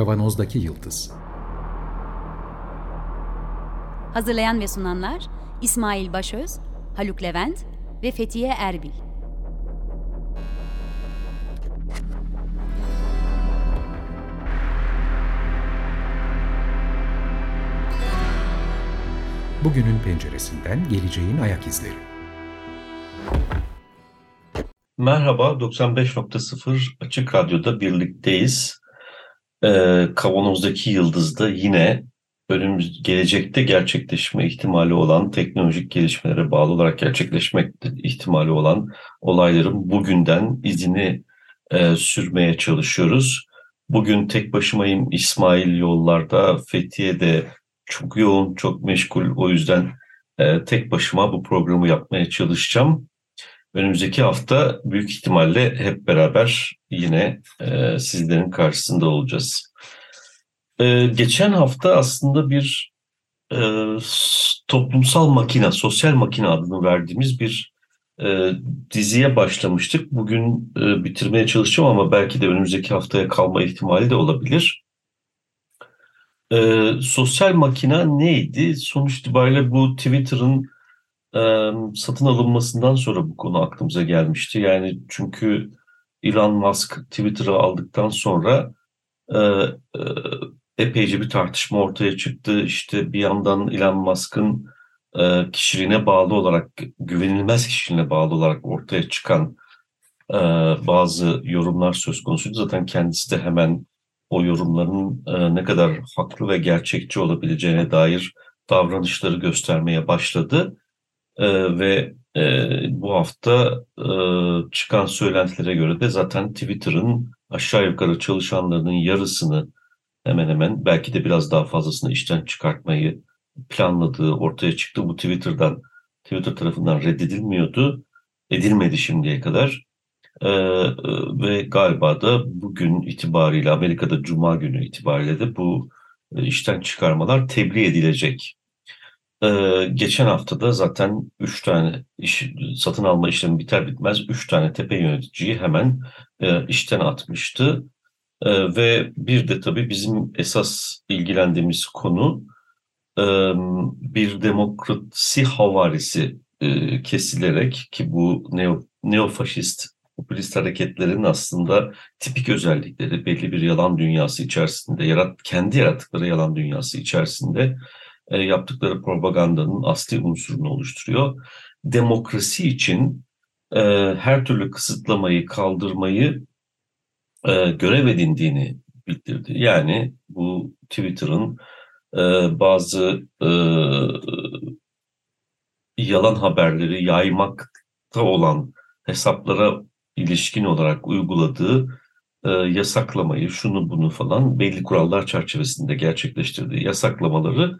Kavanozdaki Yıldız Hazırlayan ve sunanlar İsmail Başöz, Haluk Levent ve Fethiye Erbil. Bugünün penceresinden geleceğin ayak izleri. Merhaba, 95.0 Açık Radyo'da birlikteyiz. Ee, Kavanoz'daki Yıldız'da yine önümüz gelecekte gerçekleşme ihtimali olan teknolojik gelişmelere bağlı olarak gerçekleşmek ihtimali olan olayların bugünden izini e, sürmeye çalışıyoruz. Bugün tek başımayım İsmail yollarda, Fethiye'de çok yoğun, çok meşgul. O yüzden e, tek başıma bu programı yapmaya çalışacağım. Önümüzdeki hafta büyük ihtimalle hep beraber yine e, sizlerin karşısında olacağız. E, geçen hafta aslında bir e, toplumsal makina, sosyal makine adını verdiğimiz bir e, diziye başlamıştık. Bugün e, bitirmeye çalışacağım ama belki de önümüzdeki haftaya kalma ihtimali de olabilir. E, sosyal makina neydi? Sonuç itibariyle bu Twitter'ın e, satın alınmasından sonra bu konu aklımıza gelmişti. Yani çünkü Elon Musk Twitter'ı aldıktan sonra e, e, epeyce bir tartışma ortaya çıktı. İşte bir yandan Elon Musk'ın e, kişiliğine bağlı olarak, güvenilmez kişiliğine bağlı olarak ortaya çıkan e, bazı yorumlar söz konusuydu. Zaten kendisi de hemen o yorumların e, ne kadar haklı ve gerçekçi olabileceğine dair davranışları göstermeye başladı. E, ve e, bu hafta e, çıkan söylentilere göre de zaten Twitter'ın aşağı yukarı çalışanlarının yarısını hemen hemen belki de biraz daha fazlasını işten çıkartmayı planladığı ortaya çıktı. Bu Twitter'dan Twitter tarafından reddedilmiyordu. Edilmedi şimdiye kadar. Ee, ve galiba da bugün itibariyle Amerika'da Cuma günü itibariyle de bu e, işten çıkarmalar tebliğ edilecek. Ee, geçen haftada zaten 3 tane iş, satın alma işlemi biter bitmez 3 tane tepe yöneticiyi hemen e, işten atmıştı. E, ve bir de tabii bizim esas ilgilendiğimiz konu e, bir demokrasi havarisi e, kesilerek ki bu neo, neofaşist popülist hareketlerin aslında tipik özellikleri belli bir yalan dünyası içerisinde, yarat, kendi yarattıkları yalan dünyası içerisinde e, yaptıkları propagandanın asli unsurunu oluşturuyor. Demokrasi için e, her türlü kısıtlamayı, kaldırmayı e, görev edindiğini bildirdi. Yani bu Twitter'ın e, bazı e, yalan haberleri yaymakta olan hesaplara ilişkin olarak uyguladığı e, yasaklamayı, şunu bunu falan belli kurallar çerçevesinde gerçekleştirdiği yasaklamaları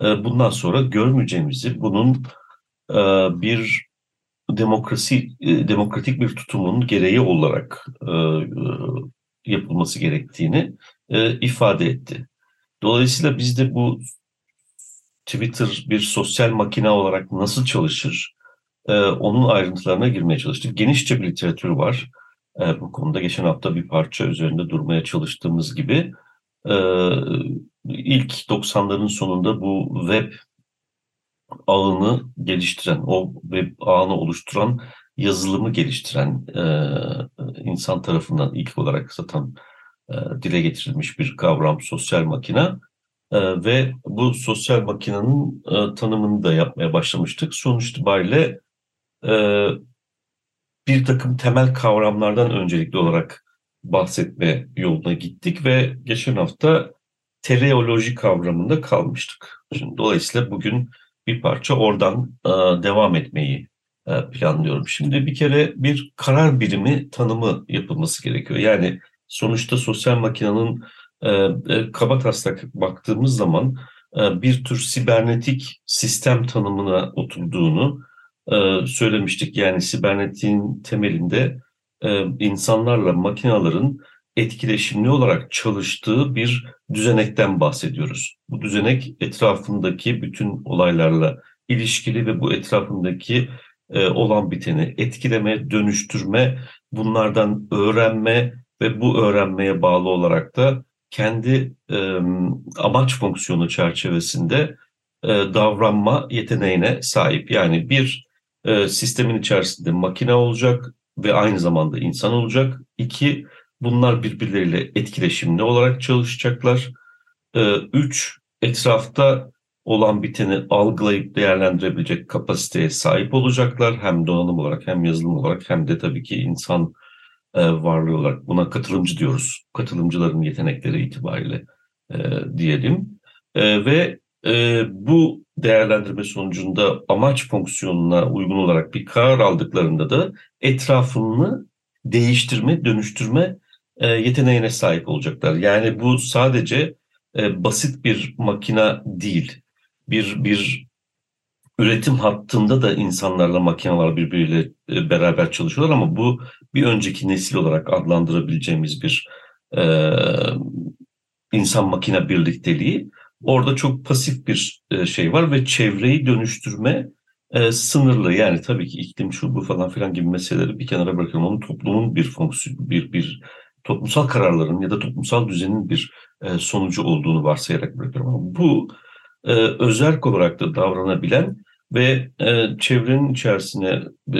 bundan sonra görmeyeceğimizi, bunun e, bir demokrasi e, demokratik bir tutumun gereği olarak e, yapılması gerektiğini ifade etti. Dolayısıyla biz de bu Twitter bir sosyal makine olarak nasıl çalışır, onun ayrıntılarına girmeye çalıştık. Genişçe bir literatür var. Bu konuda geçen hafta bir parça üzerinde durmaya çalıştığımız gibi ilk 90'ların sonunda bu web ağını geliştiren, o web ağını oluşturan yazılımı geliştiren e, insan tarafından ilk olarak zaten e, dile getirilmiş bir kavram sosyal makine e, ve bu sosyal makinenin e, tanımını da yapmaya başlamıştık. Sonuç itibariyle e, bir takım temel kavramlardan öncelikli olarak bahsetme yoluna gittik ve geçen hafta teleoloji kavramında kalmıştık. Şimdi dolayısıyla bugün bir parça oradan e, devam etmeyi e, planlıyorum. Şimdi bir kere bir karar birimi tanımı yapılması gerekiyor. Yani sonuçta sosyal makinenin e, e, kaba taslak baktığımız zaman e, bir tür sibernetik sistem tanımına oturduğunu e, söylemiştik. Yani sibernetiğin temelinde e, insanlarla makinelerin etkileşimli olarak çalıştığı bir düzenekten bahsediyoruz. Bu düzenek etrafındaki bütün olaylarla ilişkili ve bu etrafındaki e, olan biteni etkileme, dönüştürme, bunlardan öğrenme ve bu öğrenmeye bağlı olarak da kendi amaç fonksiyonu çerçevesinde e, davranma yeteneğine sahip. Yani bir e, sistemin içerisinde makine olacak ve aynı zamanda insan olacak. İki, bunlar birbirleriyle etkileşimli olarak çalışacaklar. E, üç, etrafta olan biteni algılayıp değerlendirebilecek kapasiteye sahip olacaklar. Hem donanım olarak hem yazılım olarak hem de tabii ki insan e, varlığı olarak buna katılımcı diyoruz. Katılımcıların yetenekleri itibariyle e, diyelim. E, ve e, bu değerlendirme sonucunda amaç fonksiyonuna uygun olarak bir karar aldıklarında da etrafını değiştirme, dönüştürme e, yeteneğine sahip olacaklar. Yani bu sadece e, basit bir makina değil. Bir bir üretim hattında da insanlarla makineler birbiriyle e, beraber çalışıyorlar ama bu bir önceki nesil olarak adlandırabileceğimiz bir e, insan makine birlikteliği. Orada çok pasif bir şey var ve çevreyi dönüştürme e, sınırlı. Yani tabii ki iklim şu bu falan filan gibi meseleleri bir kenara bırakıyorum. Onun toplumun bir fonksiyon, bir bir toplumsal kararların ya da toplumsal düzenin bir e, sonucu olduğunu varsayarak bırakıyorum. Ama bu e, özerk olarak da davranabilen ve e, çevrenin içerisine e,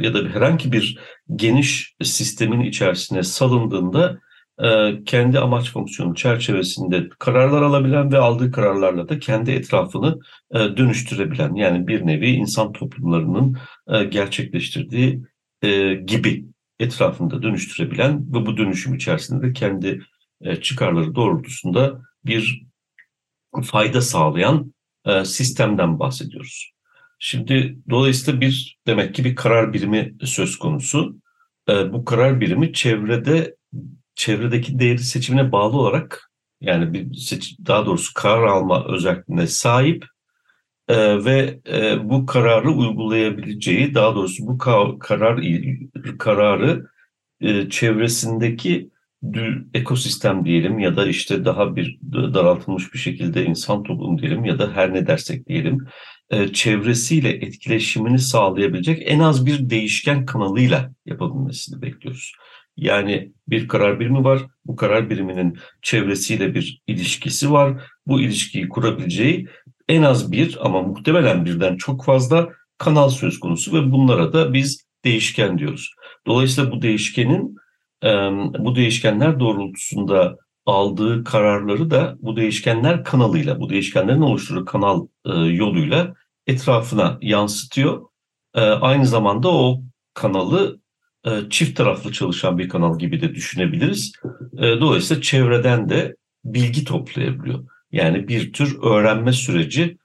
ya da herhangi bir geniş sistemin içerisine salındığında e, kendi amaç fonksiyonu çerçevesinde kararlar alabilen ve aldığı kararlarla da kendi etrafını e, dönüştürebilen yani bir nevi insan toplumlarının e, gerçekleştirdiği e, gibi etrafında dönüştürebilen ve bu dönüşüm içerisinde de kendi e, çıkarları doğrultusunda bir fayda sağlayan e, sistemden bahsediyoruz. Şimdi dolayısıyla bir demek ki bir karar birimi söz konusu. E, bu karar birimi çevrede çevredeki değeri seçimine bağlı olarak yani bir seç, daha doğrusu karar alma özelliğine sahip e, ve e, bu kararı uygulayabileceği daha doğrusu bu ka karar kararı e, çevresindeki ekosistem diyelim ya da işte daha bir daraltılmış bir şekilde insan toplum diyelim ya da her ne dersek diyelim e, çevresiyle etkileşimini sağlayabilecek en az bir değişken kanalıyla yapabilmesini bekliyoruz. Yani bir karar birimi var. Bu karar biriminin çevresiyle bir ilişkisi var. Bu ilişkiyi kurabileceği en az bir ama muhtemelen birden çok fazla kanal söz konusu ve bunlara da biz değişken diyoruz. Dolayısıyla bu değişkenin bu değişkenler doğrultusunda aldığı kararları da bu değişkenler kanalıyla, bu değişkenlerin oluşturduğu kanal yoluyla etrafına yansıtıyor. Aynı zamanda o kanalı çift taraflı çalışan bir kanal gibi de düşünebiliriz. Dolayısıyla çevreden de bilgi toplayabiliyor. Yani bir tür öğrenme süreci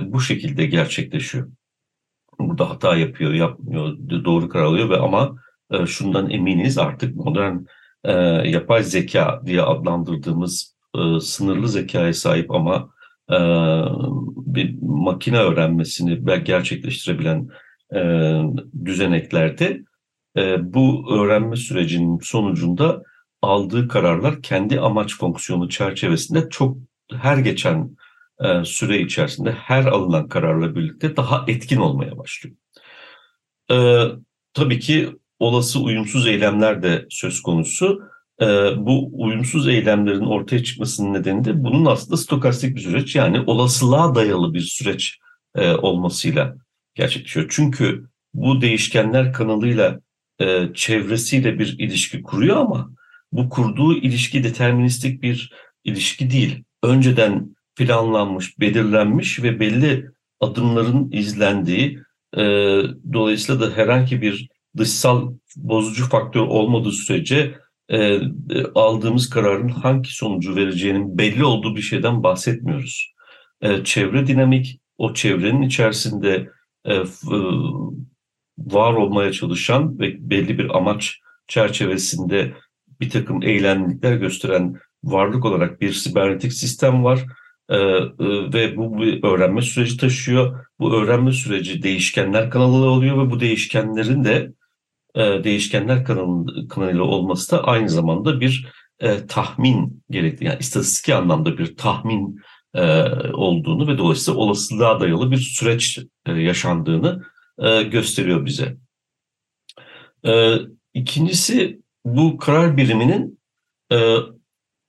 bu şekilde gerçekleşiyor. Burada hata yapıyor, yapmıyor, doğru karar alıyor ve ama e, şundan eminiz artık modern e, yapay zeka diye adlandırdığımız e, sınırlı zekaya sahip ama e, bir makine öğrenmesini gerçekleştirebilen e, düzeneklerde e, bu öğrenme sürecinin sonucunda aldığı kararlar kendi amaç fonksiyonu çerçevesinde çok her geçen e, süre içerisinde her alınan kararla birlikte daha etkin olmaya başlıyor. E, tabii ki olası uyumsuz eylemler de söz konusu. E, bu uyumsuz eylemlerin ortaya çıkmasının nedeni de bunun aslında stokastik bir süreç yani olasılığa dayalı bir süreç e, olmasıyla gerçekleşiyor. Çünkü bu değişkenler kanalıyla e, çevresiyle bir ilişki kuruyor ama bu kurduğu ilişki deterministik bir ilişki değil. Önceden planlanmış, belirlenmiş ve belli adımların izlendiği, e, dolayısıyla da herhangi bir dışsal bozucu faktör olmadığı sürece e, e, aldığımız kararın hangi sonucu vereceğinin belli olduğu bir şeyden bahsetmiyoruz. E, çevre dinamik, o çevrenin içerisinde e, e, var olmaya çalışan ve belli bir amaç çerçevesinde bir takım eylemlilikler gösteren varlık olarak bir sibernetik sistem var ee, e, ve bu bir öğrenme süreci taşıyor. Bu öğrenme süreci değişkenler kanalı oluyor ve bu değişkenlerin de e, değişkenler kanalı, kanalıyla olması da aynı zamanda bir e, tahmin gerekli. Yani istatistik anlamda bir tahmin e, olduğunu ve dolayısıyla olasılığa dayalı bir süreç e, yaşandığını e, gösteriyor bize. E, ikincisi bu karar biriminin e,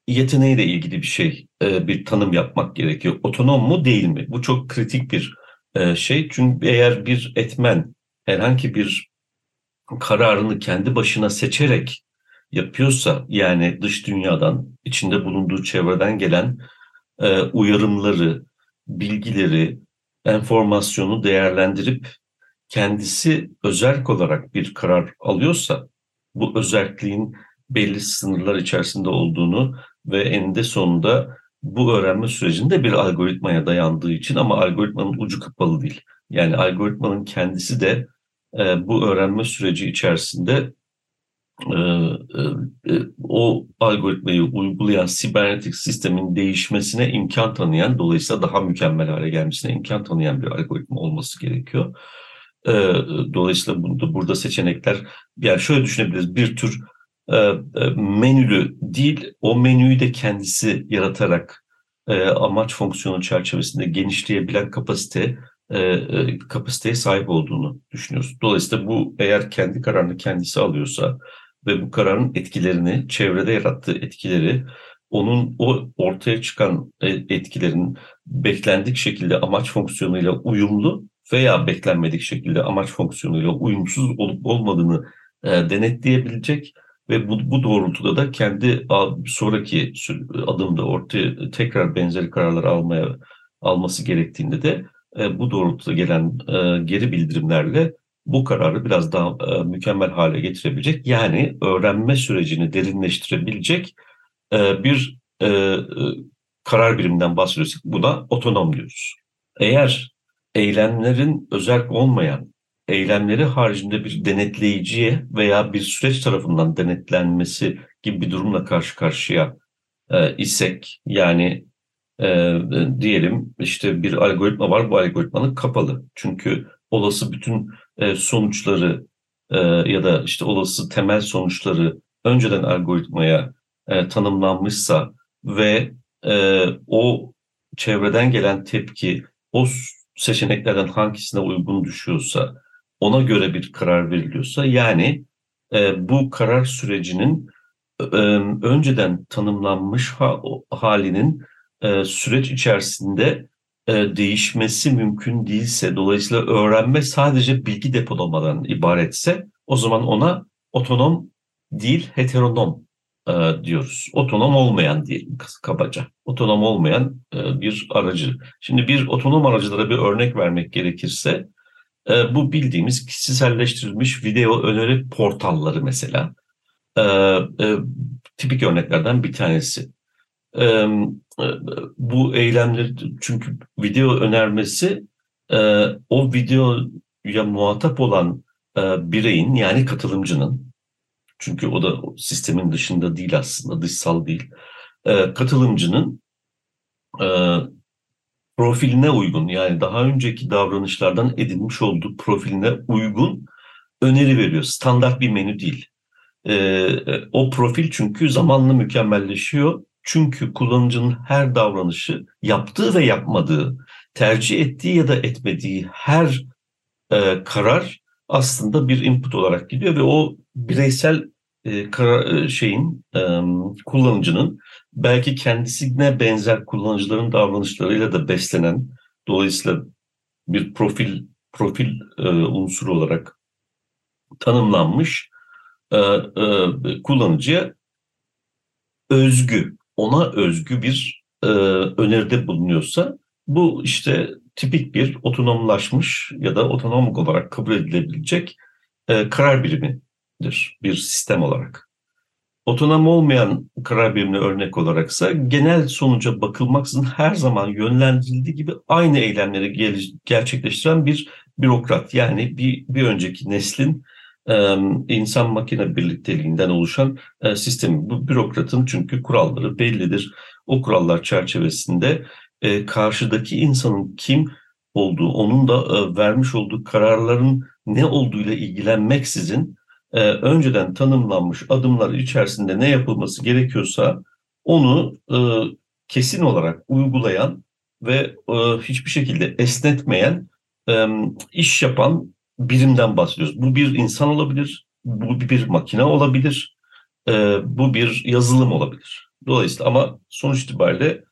yeteneğiyle ilgili bir şey, e, bir tanım yapmak gerekiyor. Otonom mu değil mi? Bu çok kritik bir e, şey. Çünkü eğer bir etmen herhangi bir kararını kendi başına seçerek yapıyorsa, yani dış dünyadan, içinde bulunduğu çevreden gelen e, uyarımları, bilgileri, enformasyonu değerlendirip kendisi özerk olarak bir karar alıyorsa, bu özelliğin belli sınırlar içerisinde olduğunu ve eninde sonunda bu öğrenme sürecinde bir algoritmaya dayandığı için ama algoritmanın ucu kapalı değil. Yani algoritmanın kendisi de e, bu öğrenme süreci içerisinde e, e, e, o algoritmayı uygulayan sibernetik sistemin değişmesine imkan tanıyan, dolayısıyla daha mükemmel hale gelmesine imkan tanıyan bir algoritma olması gerekiyor. E, dolayısıyla burada, burada seçenekler, yani şöyle düşünebiliriz, bir tür e, e, menülü değil, o menüyü de kendisi yaratarak e, amaç fonksiyonu çerçevesinde genişleyebilen kapasite kapasiteye sahip olduğunu düşünüyoruz. Dolayısıyla bu eğer kendi kararını kendisi alıyorsa ve bu kararın etkilerini, çevrede yarattığı etkileri, onun o ortaya çıkan etkilerin beklendik şekilde amaç fonksiyonuyla uyumlu veya beklenmedik şekilde amaç fonksiyonuyla uyumsuz olup olmadığını denetleyebilecek ve bu, bu doğrultuda da kendi sonraki adımda ortaya tekrar benzeri kararlar almaya alması gerektiğinde de e, bu doğrultuda gelen e, geri bildirimlerle bu kararı biraz daha e, mükemmel hale getirebilecek yani öğrenme sürecini derinleştirebilecek e, bir e, e, karar biriminden bahsediyorsak buna otonom diyoruz. Eğer eylemlerin özel olmayan eylemleri haricinde bir denetleyiciye veya bir süreç tarafından denetlenmesi gibi bir durumla karşı karşıya e, isek yani e, diyelim işte bir algoritma var bu algoritmanın kapalı. Çünkü olası bütün e, sonuçları e, ya da işte olası temel sonuçları önceden algoritmaya e, tanımlanmışsa ve e, o çevreden gelen tepki o seçeneklerden hangisine uygun düşüyorsa ona göre bir karar veriliyorsa yani e, bu karar sürecinin e, önceden tanımlanmış ha, halinin e, süreç içerisinde e, değişmesi mümkün değilse dolayısıyla öğrenme sadece bilgi depolamadan ibaretse o zaman ona otonom değil heteronom e, diyoruz. Otonom olmayan diyelim kabaca. Otonom olmayan e, bir aracı. Şimdi bir otonom aracılara bir örnek vermek gerekirse e, bu bildiğimiz kişiselleştirilmiş video öneri portalları mesela. Tipik örneklerden bir tanesi. Bu eylemleri çünkü video önermesi o videoya muhatap olan bireyin yani katılımcının çünkü o da sistemin dışında değil aslında dışsal değil e, katılımcının e, profiline uygun yani daha önceki davranışlardan edinmiş olduğu profiline uygun öneri veriyor. Standart bir menü değil. Ee, o profil çünkü zamanla mükemmelleşiyor. Çünkü kullanıcının her davranışı yaptığı ve yapmadığı, tercih ettiği ya da etmediği her e, karar aslında bir input olarak gidiyor ve o bireysel e, karar, e, şeyin e, kullanıcının belki kendisine benzer kullanıcıların davranışlarıyla da beslenen dolayısıyla bir profil profil e, unsuru olarak tanımlanmış e, e, kullanıcıya özgü, ona özgü bir e, öneride bulunuyorsa bu işte tipik bir otonomlaşmış ya da otonom olarak kabul edilebilecek e, karar birimidir bir sistem olarak. Otonom olmayan karar birimine örnek olaraksa genel sonuca bakılmaksızın her zaman yönlendirildiği gibi aynı eylemleri gerçekleştiren bir bürokrat. Yani bir, bir önceki neslin insan makine birlikteliğinden oluşan e, sistemi. Bu bürokratın çünkü kuralları bellidir. O kurallar çerçevesinde e, karşıdaki insanın kim olduğu, onun da e, vermiş olduğu kararların ne olduğuyla ilgilenmeksizin e, önceden tanımlanmış adımlar içerisinde ne yapılması gerekiyorsa onu e, kesin olarak uygulayan ve e, hiçbir şekilde esnetmeyen e, iş yapan birimden bahsediyoruz. Bu bir insan olabilir, bu bir makine olabilir, e, bu bir yazılım olabilir. Dolayısıyla ama sonuç itibariyle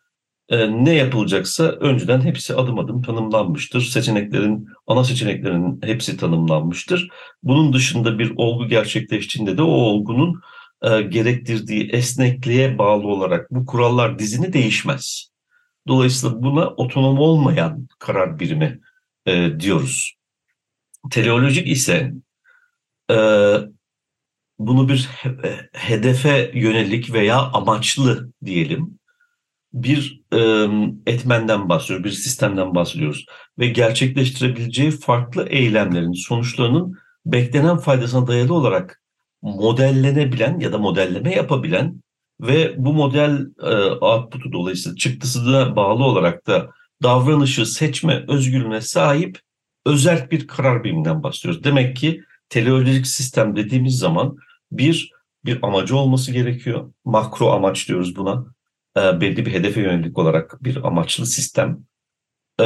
ne yapılacaksa önceden hepsi adım adım tanımlanmıştır. Seçeneklerin, ana seçeneklerin hepsi tanımlanmıştır. Bunun dışında bir olgu gerçekleştiğinde de o olgunun e, gerektirdiği esnekliğe bağlı olarak bu kurallar dizini değişmez. Dolayısıyla buna otonom olmayan karar birimi e, diyoruz. Teleolojik ise e, bunu bir hedefe yönelik veya amaçlı diyelim bir e, etmenden bahsediyoruz, bir sistemden bahsediyoruz ve gerçekleştirebileceği farklı eylemlerin sonuçlarının beklenen faydasına dayalı olarak modellenebilen ya da modelleme yapabilen ve bu model e, output'u dolayısıyla çıktısına bağlı olarak da davranışı seçme özgürlüğüne sahip özel bir karar biriminden bahsediyoruz. Demek ki teleolojik sistem dediğimiz zaman bir bir amacı olması gerekiyor. Makro amaç diyoruz buna. E, belli bir hedefe yönelik olarak bir amaçlı sistem. E,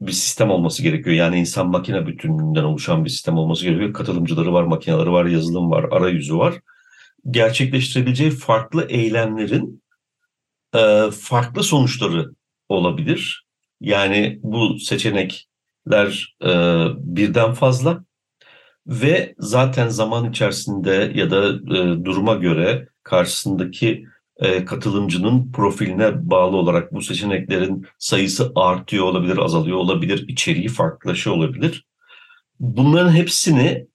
bir sistem olması gerekiyor. Yani insan makine bütünlüğünden oluşan bir sistem olması gerekiyor. Katılımcıları var, makineleri var, yazılım var, arayüzü var. Gerçekleştirebileceği farklı eylemlerin e, farklı sonuçları olabilir. Yani bu seçenekler e, birden fazla ve zaten zaman içerisinde ya da e, duruma göre karşısındaki e, katılımcının profiline bağlı olarak bu seçeneklerin sayısı artıyor olabilir, azalıyor olabilir, içeriği farklılaşıyor olabilir. Bunların hepsini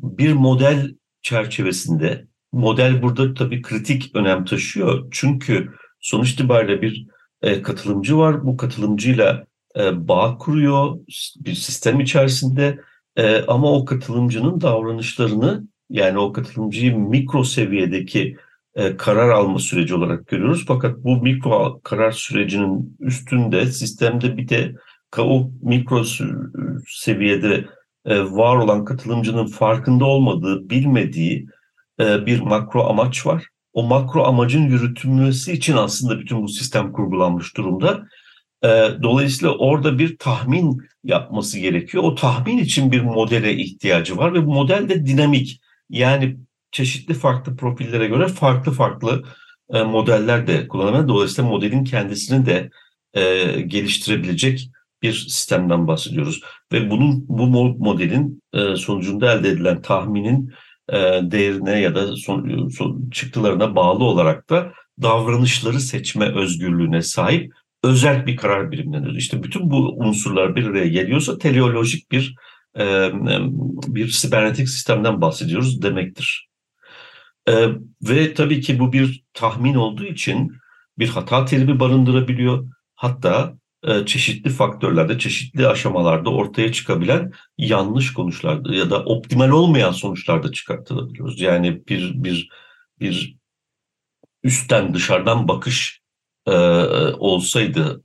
bir model çerçevesinde, model burada tabii kritik önem taşıyor. Çünkü sonuç itibariyle bir e, katılımcı var. Bu katılımcıyla e, bağ kuruyor bir sistem içerisinde ama o katılımcının davranışlarını yani o katılımcıyı mikro seviyedeki e, karar alma süreci olarak görüyoruz. Fakat bu mikro karar sürecinin üstünde sistemde bir de o mikro seviyede e, var olan katılımcının farkında olmadığı, bilmediği e, bir makro amaç var. O makro amacın yürütülmesi için aslında bütün bu sistem kurgulanmış durumda. Dolayısıyla orada bir tahmin yapması gerekiyor. O tahmin için bir modele ihtiyacı var ve bu model de dinamik. Yani çeşitli farklı profillere göre farklı farklı e, modeller de kullanılıyor. Dolayısıyla modelin kendisini de e, geliştirebilecek bir sistemden bahsediyoruz. Ve bunun bu modelin e, sonucunda elde edilen tahminin e, değerine ya da son, son, çıktılarına bağlı olarak da davranışları seçme özgürlüğüne sahip özel bir karar birimleniyor. İşte bütün bu unsurlar bir araya geliyorsa teleolojik bir e, bir sibernetik sistemden bahsediyoruz demektir. Ee, ve tabii ki bu bir tahmin olduğu için bir hata terimi barındırabiliyor. Hatta e, çeşitli faktörlerde, çeşitli aşamalarda ortaya çıkabilen yanlış sonuçlarda ya da optimal olmayan sonuçlarda çıkartılabiliyoruz. Yani bir bir bir üstten dışarıdan bakış e, olsaydı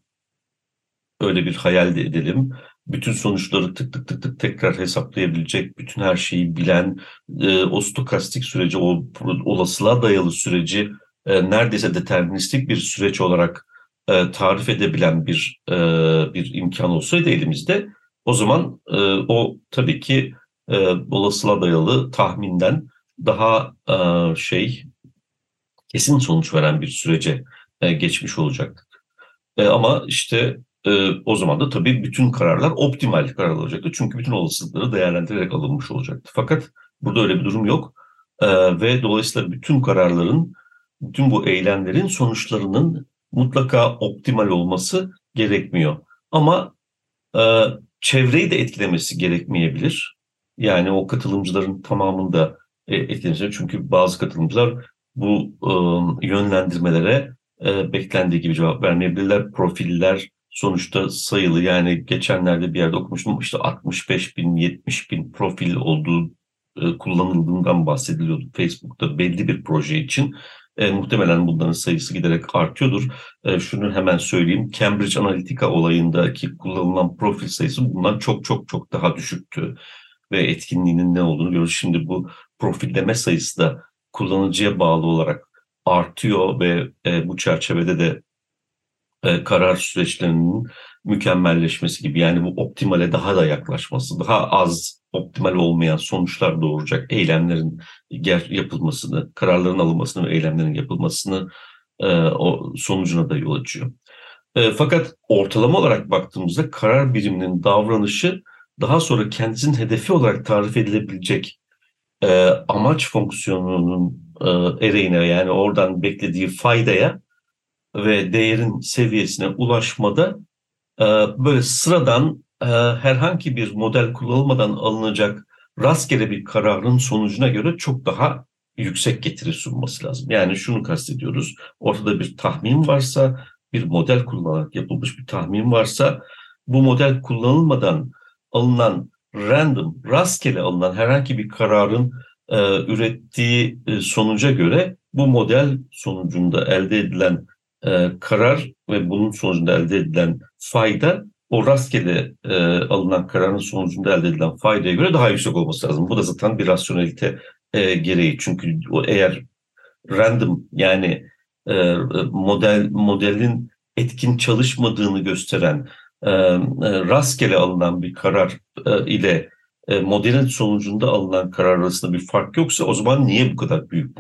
öyle bir hayal de edelim bütün sonuçları tık tık tık tık tekrar hesaplayabilecek, bütün her şeyi bilen, e, o stokastik süreci, o olasılığa dayalı süreci e, neredeyse deterministik bir süreç olarak e, tarif edebilen bir e, bir imkan olsaydı elimizde, o zaman e, o tabii ki e, olasılığa dayalı tahminden daha e, şey kesin sonuç veren bir sürece e, geçmiş olacaktık. E, ama işte e, o zaman da tabii bütün kararlar optimal karar olacaktı. Çünkü bütün olasılıkları değerlendirerek alınmış olacaktı. Fakat burada öyle bir durum yok. E, ve dolayısıyla bütün kararların, bütün bu eylemlerin sonuçlarının mutlaka optimal olması gerekmiyor. Ama e, çevreyi de etkilemesi gerekmeyebilir. Yani o katılımcıların tamamında e, etkilemesi. Çünkü bazı katılımcılar bu e, yönlendirmelere e, beklendiği gibi cevap vermeyebilirler. Profiller, sonuçta sayılı yani geçenlerde bir yerde okumuştum işte 65 bin 70 bin profil olduğu e, kullanıldığından bahsediliyordu Facebook'ta belli bir proje için. E, muhtemelen bunların sayısı giderek artıyordur. E, şunu hemen söyleyeyim. Cambridge Analytica olayındaki kullanılan profil sayısı bundan çok çok çok daha düşüktü. Ve etkinliğinin ne olduğunu görüyoruz. Şimdi bu profilleme sayısı da kullanıcıya bağlı olarak artıyor ve e, bu çerçevede de e, karar süreçlerinin mükemmelleşmesi gibi yani bu optimale daha da yaklaşması, daha az optimal olmayan sonuçlar doğuracak eylemlerin yapılmasını, kararların alınmasını ve eylemlerin yapılmasını e, o sonucuna da yol açıyor. E, fakat ortalama olarak baktığımızda karar biriminin davranışı daha sonra kendisinin hedefi olarak tarif edilebilecek e, amaç fonksiyonunun e, ereğine yani oradan beklediği faydaya ve değerin seviyesine ulaşmada e, böyle sıradan e, herhangi bir model kullanılmadan alınacak rastgele bir kararın sonucuna göre çok daha yüksek getiri sunması lazım. Yani şunu kastediyoruz. Ortada bir tahmin varsa, bir model kullanarak yapılmış bir tahmin varsa bu model kullanılmadan alınan random, rastgele alınan herhangi bir kararın e, ürettiği e, sonuca göre bu model sonucunda elde edilen e, karar ve bunun sonucunda elde edilen fayda o rastgele e, alınan kararın sonucunda elde edilen faydaya göre daha yüksek olması lazım. Bu da zaten bir rasyonelite e, gereği. Çünkü o eğer random yani e, model modelin etkin çalışmadığını gösteren e, e, rastgele alınan bir karar e, ile modelin sonucunda alınan karar arasında bir fark yoksa o zaman niye bu kadar büyük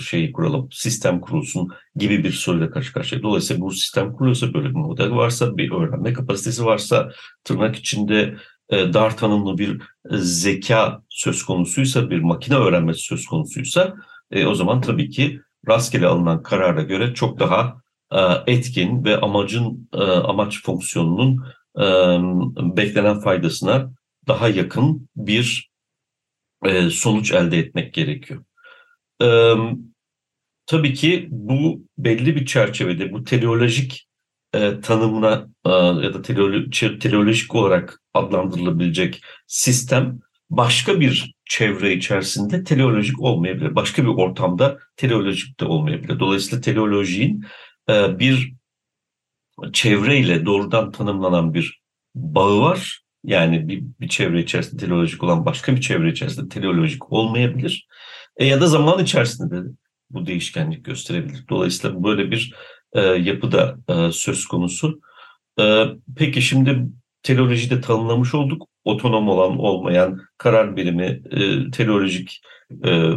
şey kuralım, sistem kurulsun gibi bir soruyla karşı karşıya. Dolayısıyla bu sistem kuruluyorsa böyle bir model varsa, bir öğrenme kapasitesi varsa, tırnak içinde e, dar tanımlı bir zeka söz konusuysa, bir makine öğrenmesi söz konusuysa e, o zaman tabii ki rastgele alınan karara göre çok daha etkin ve amacın amaç fonksiyonunun beklenen faydasına daha yakın bir e, sonuç elde etmek gerekiyor. E, tabii ki bu belli bir çerçevede bu teleolojik e, tanımına e, ya da teleolo teleolojik olarak adlandırılabilecek sistem başka bir çevre içerisinde teleolojik olmayabilir. Başka bir ortamda teleolojik de olmayabilir. Dolayısıyla teleolojiğin e, bir çevreyle doğrudan tanımlanan bir bağı var yani bir, bir çevre içerisinde teleolojik olan başka bir çevre içerisinde teleolojik olmayabilir. E, ya da zaman içerisinde de bu değişkenlik gösterebilir. Dolayısıyla böyle bir e, yapı da e, söz konusu. E, peki şimdi teleolojide tanımlamış olduk. Otonom olan olmayan karar birimi, e, teleolojik e,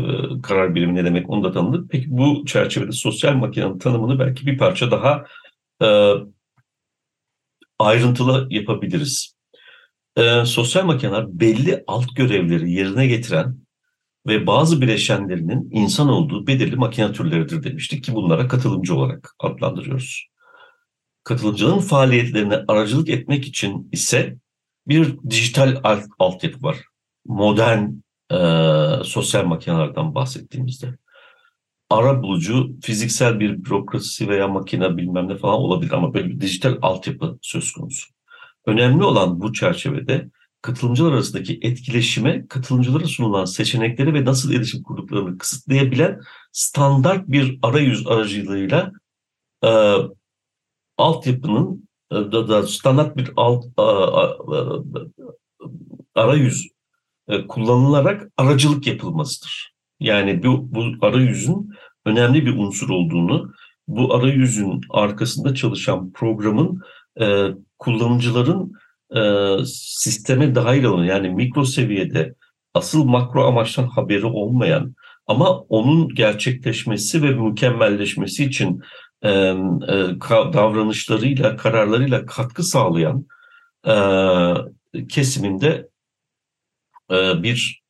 karar birimi ne demek onu da tanımladık. Peki bu çerçevede sosyal makinenin tanımını belki bir parça daha e, ayrıntılı yapabiliriz e, sosyal makineler belli alt görevleri yerine getiren ve bazı bileşenlerinin insan olduğu belirli makine türleridir demiştik ki bunlara katılımcı olarak adlandırıyoruz. Katılımcının faaliyetlerine aracılık etmek için ise bir dijital alt, altyapı var. Modern e, sosyal makinelerden bahsettiğimizde. Ara bulucu fiziksel bir bürokrasi veya makine bilmem ne falan olabilir ama böyle bir dijital altyapı söz konusu. Önemli olan bu çerçevede katılımcılar arasındaki etkileşime katılımcılara sunulan seçenekleri ve nasıl iletişim kurduklarını kısıtlayabilen standart bir arayüz aracılığıyla e, altyapının e, da, da standart bir alt a, a, a, arayüz e, kullanılarak aracılık yapılmasıdır. Yani bu, bu arayüzün önemli bir unsur olduğunu, bu arayüzün arkasında çalışan programın e, kullanıcıların e, sisteme dahil olan yani mikro seviyede asıl makro amaçtan haberi olmayan ama onun gerçekleşmesi ve mükemmelleşmesi için e, e, davranışlarıyla, kararlarıyla katkı sağlayan e, kesiminde e, bir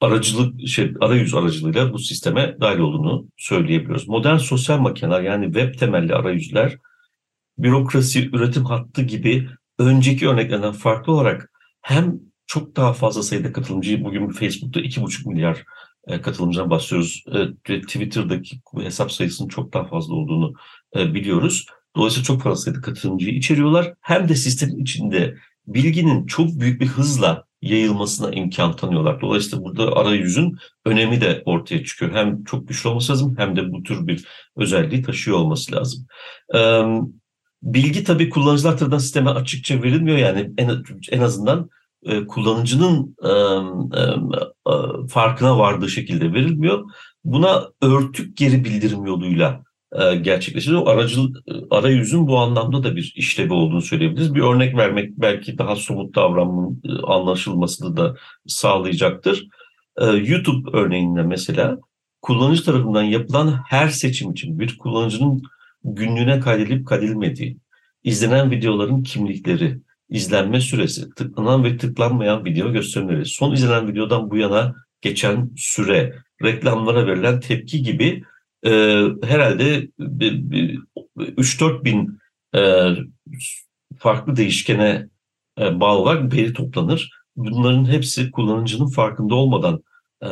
aracılık, şey, arayüz aracılığıyla bu sisteme dahil olduğunu söyleyebiliyoruz. Modern sosyal makineler yani web temelli arayüzler bürokrasi, üretim hattı gibi önceki örneklerden farklı olarak hem çok daha fazla sayıda katılımcıyı bugün Facebook'ta 2,5 milyar e, katılımcıdan bahsediyoruz. E, Twitter'daki hesap sayısının çok daha fazla olduğunu e, biliyoruz. Dolayısıyla çok fazla sayıda katılımcıyı içeriyorlar. Hem de sistemin içinde bilginin çok büyük bir hızla yayılmasına imkan tanıyorlar. Dolayısıyla burada arayüzün önemi de ortaya çıkıyor. Hem çok güçlü olması lazım hem de bu tür bir özelliği taşıyor olması lazım. Bilgi tabii kullanıcılar tarafından sisteme açıkça verilmiyor yani en, en azından e, kullanıcının e, e, farkına vardığı şekilde verilmiyor. Buna örtük geri bildirim yoluyla e, gerçekleşiyor. O aracıl, arayüzün bu anlamda da bir işlevi olduğunu söyleyebiliriz. Bir örnek vermek belki daha somut davranmanın e, anlaşılmasını da sağlayacaktır. E, YouTube örneğinde mesela kullanıcı tarafından yapılan her seçim için bir kullanıcının günlüğüne kaydedilip kaydedilmediği, izlenen videoların kimlikleri, izlenme süresi, tıklanan ve tıklanmayan video gösterimleri, son izlenen videodan bu yana geçen süre, reklamlara verilen tepki gibi e, herhalde 3-4 bin e, farklı değişkene e, bağlı olarak veri toplanır. Bunların hepsi kullanıcının farkında olmadan e,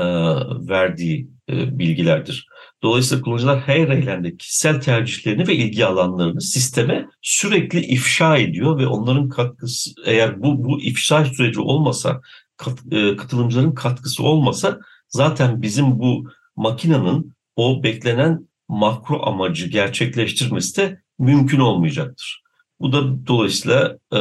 verdiği e, bilgilerdir. Dolayısıyla kullanıcılar her eylemde kişisel tercihlerini ve ilgi alanlarını sisteme sürekli ifşa ediyor ve onların katkısı eğer bu bu ifşa süreci olmasa kat, e, katılımcıların katkısı olmasa zaten bizim bu makinenin o beklenen makro amacı gerçekleştirmesi de mümkün olmayacaktır. Bu da dolayısıyla e,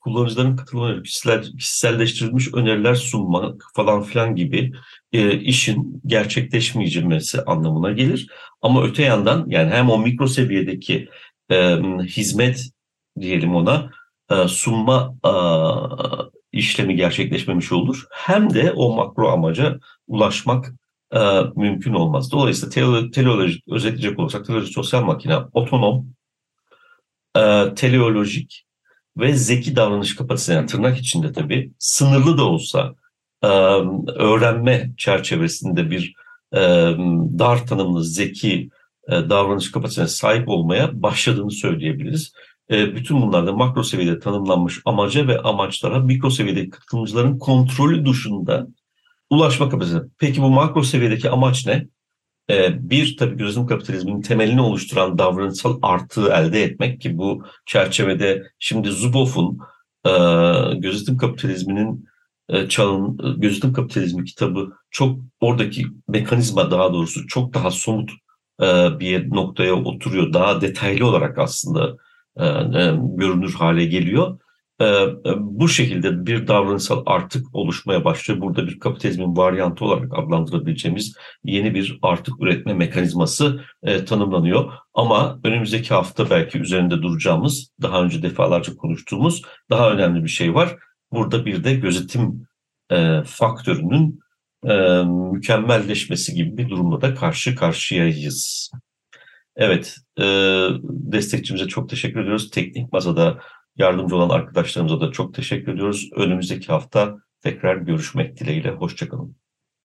kullanıcıların katılımına kişisel, kişiselleştirilmiş öneriler sunmak falan filan gibi e, işin gerçekleşmeyeceğisi anlamına gelir. Ama öte yandan yani hem o mikro seviyedeki e, hizmet diyelim ona e, sunma e, işlemi gerçekleşmemiş olur. Hem de o makro amaca ulaşmak e, mümkün olmaz. Dolayısıyla tele, teleolojik özetleyecek olursak teleolojik sosyal makine otonom, e, teleolojik ve zeki davranış kapasitesi yani tırnak içinde tabii sınırlı da olsa öğrenme çerçevesinde bir dar tanımlı zeki davranış kapasitesine sahip olmaya başladığını söyleyebiliriz. Bütün bunlarda makro seviyede tanımlanmış amaca ve amaçlara mikro seviyedeki katılımcıların kontrolü dışında ulaşma kapasitesi. Peki bu makro seviyedeki amaç ne? Bir tabii gözlem kapitalizminin temelini oluşturan davranışsal artığı elde etmek ki bu çerçevede şimdi Zuboff'un gözetim kapitalizminin çağın e, gözetim kapitalizmi kitabı çok oradaki mekanizma daha doğrusu çok daha somut e, bir noktaya oturuyor. Daha detaylı olarak aslında e, e, görünür hale geliyor. E, bu şekilde bir davranışsal artık oluşmaya başlıyor. Burada bir kapitalizmin varyantı olarak adlandırabileceğimiz yeni bir artık üretme mekanizması e, tanımlanıyor. Ama önümüzdeki hafta belki üzerinde duracağımız, daha önce defalarca konuştuğumuz daha önemli bir şey var. Burada bir de gözetim e, faktörünün e, mükemmelleşmesi gibi bir durumda da karşı karşıyayız. Evet, e, destekçimize çok teşekkür ediyoruz. Teknik Masa'da Yardımcı olan arkadaşlarımıza da çok teşekkür ediyoruz. Önümüzdeki hafta tekrar görüşmek dileğiyle. Hoşçakalın.